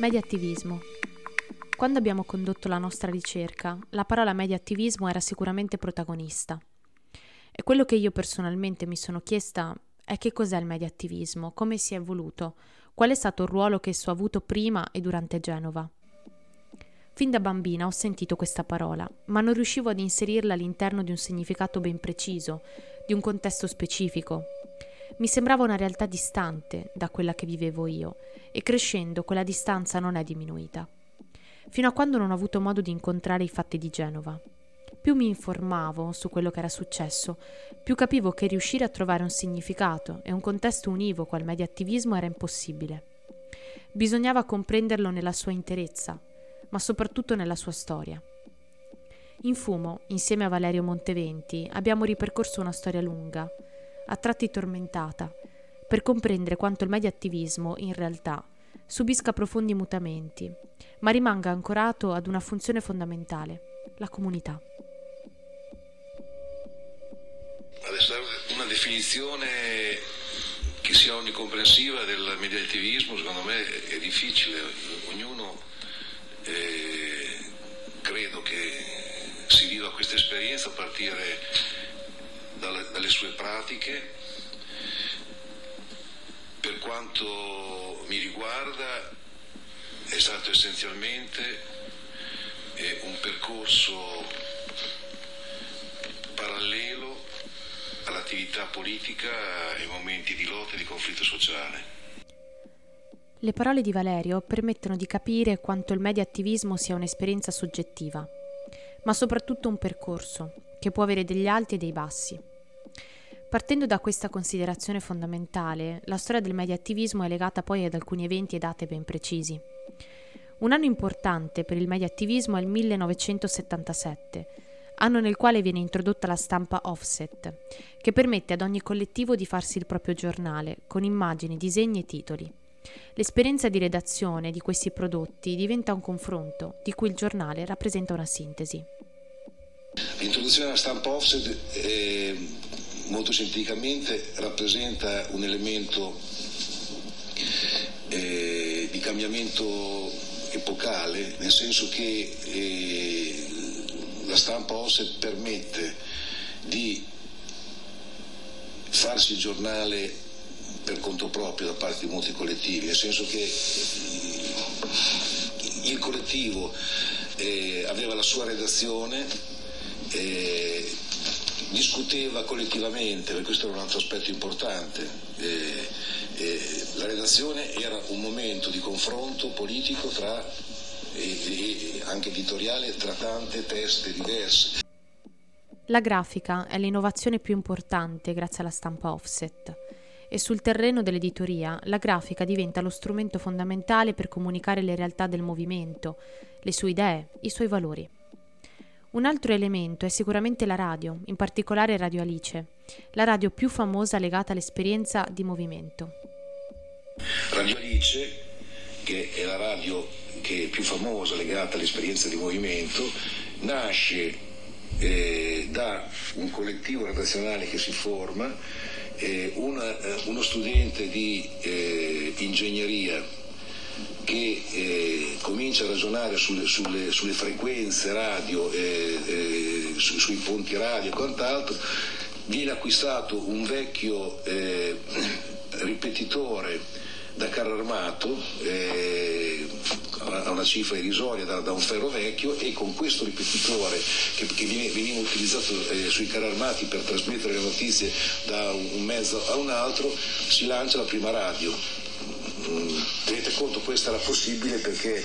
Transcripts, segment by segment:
Mediattivismo. Quando abbiamo condotto la nostra ricerca, la parola mediattivismo era sicuramente protagonista. E quello che io personalmente mi sono chiesta è che cos'è il mediattivismo, come si è evoluto, qual è stato il ruolo che esso ha avuto prima e durante Genova. Fin da bambina ho sentito questa parola, ma non riuscivo ad inserirla all'interno di un significato ben preciso, di un contesto specifico. Mi sembrava una realtà distante da quella che vivevo io, e crescendo quella distanza non è diminuita. Fino a quando non ho avuto modo di incontrare i fatti di Genova. Più mi informavo su quello che era successo, più capivo che riuscire a trovare un significato e un contesto univoco al mediattivismo era impossibile. Bisognava comprenderlo nella sua interezza, ma soprattutto nella sua storia. In Fumo, insieme a Valerio Monteventi, abbiamo ripercorso una storia lunga, a tratti tormentata, per comprendere quanto il mediattivismo, in realtà, subisca profondi mutamenti, ma rimanga ancorato ad una funzione fondamentale, la comunità. Adesso una definizione che sia onnicomprensiva del mediativismo secondo me è difficile, ognuno eh, credo che si viva questa esperienza a partire dalle, dalle sue pratiche. Per quanto mi riguarda è stato essenzialmente un percorso parallelo all'attività politica e ai momenti di lotta e di conflitto sociale. Le parole di Valerio permettono di capire quanto il mediattivismo sia un'esperienza soggettiva, ma soprattutto un percorso che può avere degli alti e dei bassi. Partendo da questa considerazione fondamentale, la storia del mediattivismo è legata poi ad alcuni eventi e date ben precisi. Un anno importante per il mediattivismo è il 1977, anno nel quale viene introdotta la stampa offset, che permette ad ogni collettivo di farsi il proprio giornale, con immagini, disegni e titoli. L'esperienza di redazione di questi prodotti diventa un confronto, di cui il giornale rappresenta una sintesi. L'introduzione della stampa offset eh, molto scientificamente rappresenta un elemento eh, di cambiamento epocale, nel senso che eh, la stampa offset permette di farsi il giornale per conto proprio da parte di molti collettivi, nel senso che il collettivo eh, aveva la sua redazione, eh, discuteva collettivamente, perché questo era un altro aspetto importante. Eh, eh la redazione era un momento di confronto politico tra, e, anche editoriale tra tante teste diverse. La grafica è l'innovazione più importante grazie alla stampa offset e sul terreno dell'editoria la grafica diventa lo strumento fondamentale per comunicare le realtà del movimento, le sue idee, i suoi valori. Un altro elemento è sicuramente la radio, in particolare Radio Alice, la radio più famosa legata all'esperienza di movimento. Radio Alice, che è la radio che è più famosa legata all'esperienza di movimento, nasce eh, da un collettivo redazionale che si forma eh, una, eh, uno studente di eh, ingegneria che eh, comincia a ragionare sulle, sulle, sulle frequenze radio, eh, eh, su, sui ponti radio e quant'altro, viene acquistato un vecchio ripetitore da carro armato a una cifra irrisoria da, da, un ferro vecchio e con questo ripetitore che, che viene, veniva utilizzato eh, sui carri armati per trasmettere le notizie da un mezzo a un altro si lancia la prima radio. Mm, tenete conto questo era possibile perché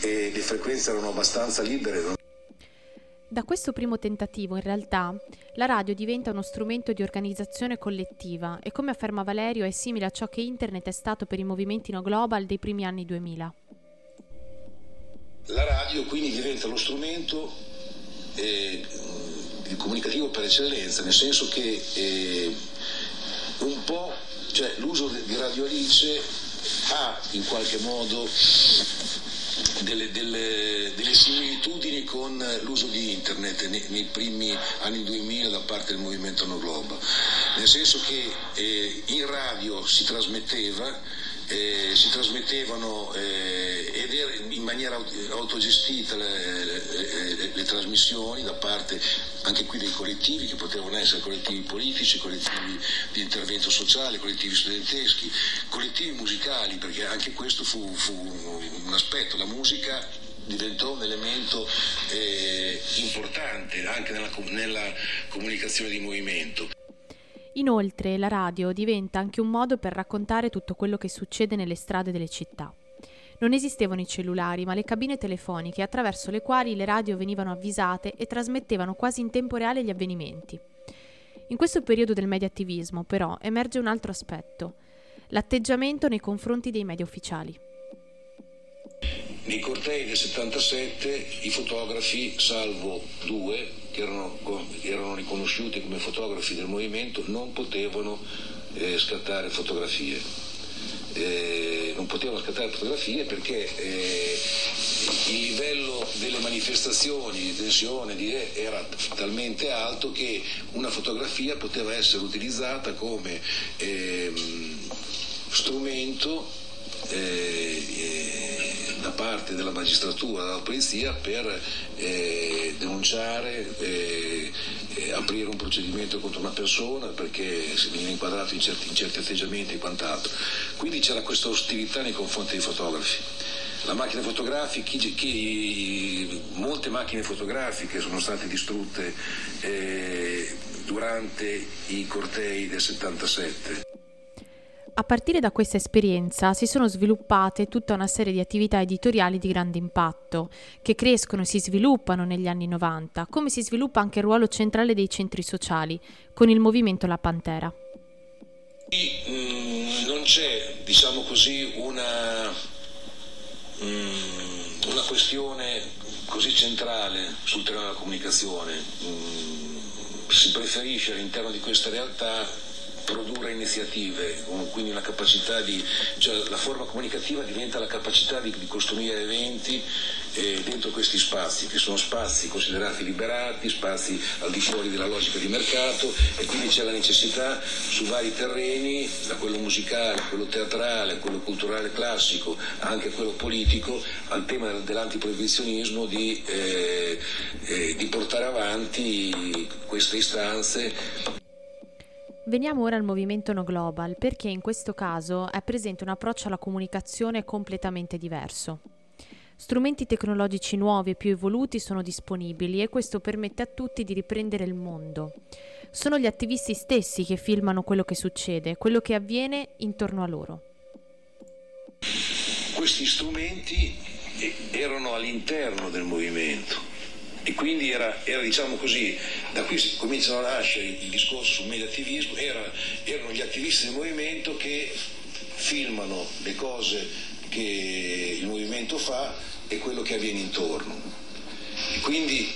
eh, le frequenze erano abbastanza libere. Da questo primo tentativo, in realtà, la radio diventa uno strumento di organizzazione collettiva e, come afferma Valerio, è simile a ciò che Internet è stato per i movimenti no global dei primi anni 2000. La radio quindi diventa lo strumento eh, comunicativo per eccellenza, nel senso che eh, un po', cioè l'uso di Radio Alice ha in qualche modo delle, delle, delle, similitudini con l'uso di internet nei, nei, primi anni 2000 da parte del movimento No Globo, nel senso che eh, in radio si trasmetteva, eh, si trasmettevano eh, maniera autogestita le, le, le, le, trasmissioni da parte anche qui dei collettivi che potevano essere collettivi politici, collettivi di intervento sociale, collettivi studenteschi, collettivi musicali, perché anche questo fu, fu un aspetto, la musica diventò un elemento eh, importante anche nella, nella comunicazione di movimento. Inoltre la radio diventa anche un modo per raccontare tutto quello che succede nelle strade delle città. Non esistevano i cellulari, ma le cabine telefoniche attraverso le quali le radio venivano avvisate e trasmettevano quasi in tempo reale gli avvenimenti. In questo periodo del mediattivismo, però, emerge un altro aspetto, l'atteggiamento nei confronti dei media ufficiali. Nei cortei del 77 i fotografi, salvo due che erano, erano riconosciuti come fotografi del movimento, non potevano eh, scattare fotografie. Eh, non potevano scattare fotografie perché eh, il livello delle manifestazioni di tensione di, era talmente alto che una fotografia poteva essere utilizzata come ehm, strumento eh, eh, parte della magistratura, della polizia per eh, denunciare, eh, eh, aprire un procedimento contro una persona perché si veniva inquadrato in certi, in certi atteggiamenti e quant'altro. Quindi c'era questa ostilità nei confronti dei fotografi. La macchina fotografica, chi, chi, molte macchine fotografiche sono state distrutte eh, durante i cortei del 77. A partire da questa esperienza si sono sviluppate tutta una serie di attività editoriali di grande impatto, che crescono e si sviluppano negli anni 90, come si sviluppa anche il ruolo centrale dei centri sociali, con il movimento La Pantera. Mm, non c'è, diciamo così, una, mm, una questione così centrale sul terreno della comunicazione. Mm, si preferisce all'interno di questa realtà produrre iniziative, quindi una capacità di, cioè la forma comunicativa diventa la capacità di, di costruire eventi eh, dentro questi spazi, che sono spazi considerati liberati, spazi al di fuori della logica di mercato e quindi c'è la necessità su vari terreni, da quello musicale, quello teatrale, quello culturale classico, anche quello politico, al tema dell'antiproibizionismo di, eh, eh, di portare avanti queste istanze Veniamo ora al movimento No Global perché in questo caso è presente un approccio alla comunicazione completamente diverso. Strumenti tecnologici nuovi e più evoluti sono disponibili e questo permette a tutti di riprendere il mondo. Sono gli attivisti stessi che filmano quello che succede, quello che avviene intorno a loro. Questi strumenti erano all'interno del movimento e quindi era, era, diciamo così, da qui cominciano a nascere il discorso sul mediativismo, era, erano gli attivisti del movimento che filmano le cose che il movimento fa e quello che avviene intorno. E quindi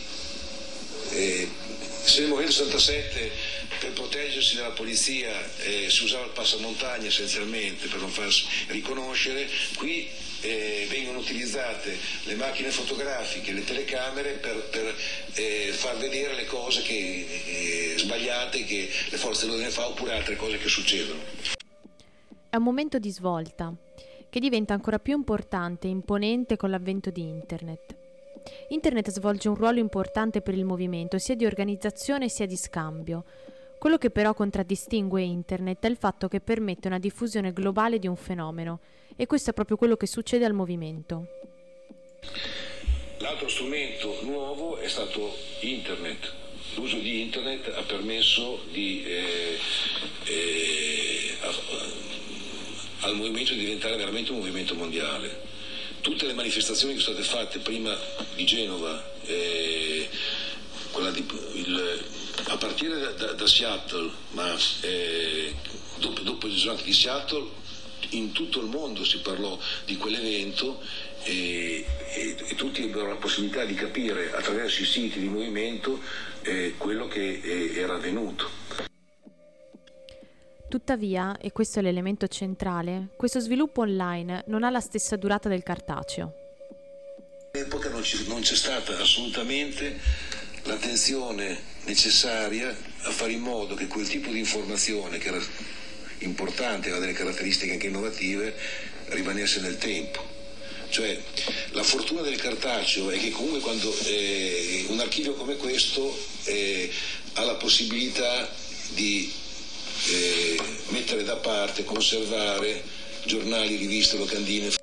eh, se nel movimento 67 per proteggersi dalla polizia eh, si usava il passamontagna essenzialmente per non farsi riconoscere, qui eh, vengono utilizzate le macchine fotografiche, le telecamere per, per eh, far vedere le cose che, eh, sbagliate che le forze dell'ordine fa oppure altre cose che succedono. È un momento di svolta che diventa ancora più importante e imponente con l'avvento di Internet. Internet svolge un ruolo importante per il movimento sia di organizzazione sia di scambio. Quello che però contraddistingue Internet è il fatto che permette una diffusione globale di un fenomeno, e questo è proprio quello che succede al movimento. L'altro strumento nuovo è stato Internet. L'uso di Internet ha permesso di, eh, eh, al movimento di diventare veramente un movimento mondiale. Tutte le manifestazioni che sono state fatte prima di Genova, eh, di, il, a partire da, da, da Seattle, ma eh, dopo, dopo il giorno di Seattle, in tutto il mondo si parlò di quell'evento e, e, e tutti ebbero la possibilità di capire attraverso i siti di movimento eh, quello che eh, era avvenuto. Tuttavia, e questo è l'elemento centrale, questo sviluppo online non ha la stessa durata del cartaceo. All'epoca non, non c'è stata assolutamente l'attenzione necessaria a fare in modo che quel tipo di informazione che era importante, aveva delle caratteristiche anche innovative, rimanesse nel tempo. Cioè La fortuna del cartaceo è che comunque quando eh, un archivio come questo eh, ha la possibilità di eh, mettere da parte, conservare giornali, riviste, locandine.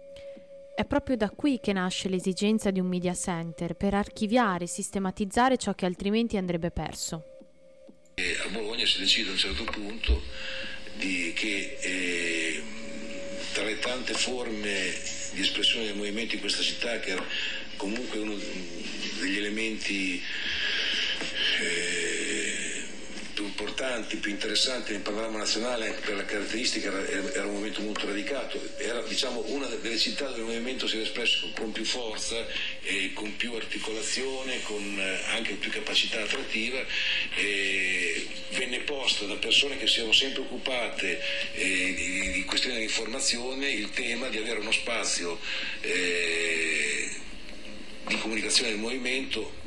È proprio da qui che nasce l'esigenza di un media center per archiviare e sistematizzare ciò che altrimenti andrebbe perso. A Bologna si decide a un certo punto di, che eh, tra le tante forme di espressione del movimento in questa città, che era comunque uno degli elementi eh, importanti, più interessanti nel panorama nazionale anche per la caratteristica era, era, un movimento molto radicato, era diciamo, una delle città dove il movimento si era espresso con, più forza, e con più articolazione, con eh, anche più capacità attrattiva, e venne posta da persone che si erano sempre occupate eh, di, di, questioni di informazione il tema di avere uno spazio eh, di comunicazione del movimento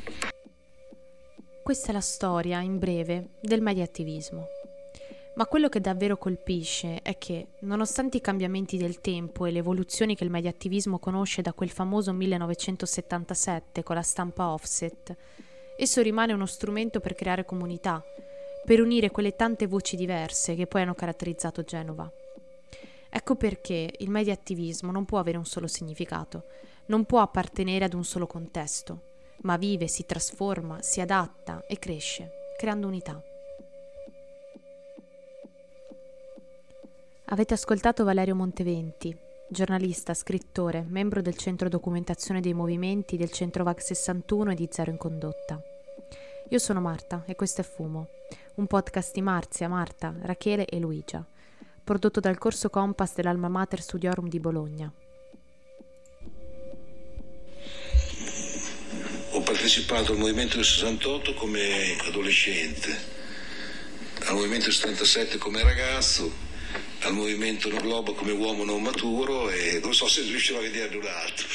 questa è la storia, in breve, del mediattivismo. Ma quello che davvero colpisce è che, nonostante i cambiamenti del tempo e le evoluzioni che il mediattivismo conosce da quel famoso 1977 con la stampa offset, esso rimane uno strumento per creare comunità, per unire quelle tante voci diverse che poi hanno caratterizzato Genova. Ecco perché il mediattivismo non può avere un solo significato, non può appartenere ad un solo contesto, ma vive, si trasforma, si adatta e cresce, creando unità. Avete ascoltato Valerio Monteventi, giornalista, scrittore, membro del Centro Documentazione dei Movimenti del Centro VAC 61 e di Zero in Condotta. Io sono Marta e questo è Fumo, un podcast di Marzia, Marta, Rachele e Luigia, prodotto dal corso Compass dell'Alma Mater Studiorum di Bologna. Partecipato al movimento del 68 come adolescente, al movimento del 77 come ragazzo, al movimento No Globo come uomo non maturo e non so se riuscirò a vederne un altro.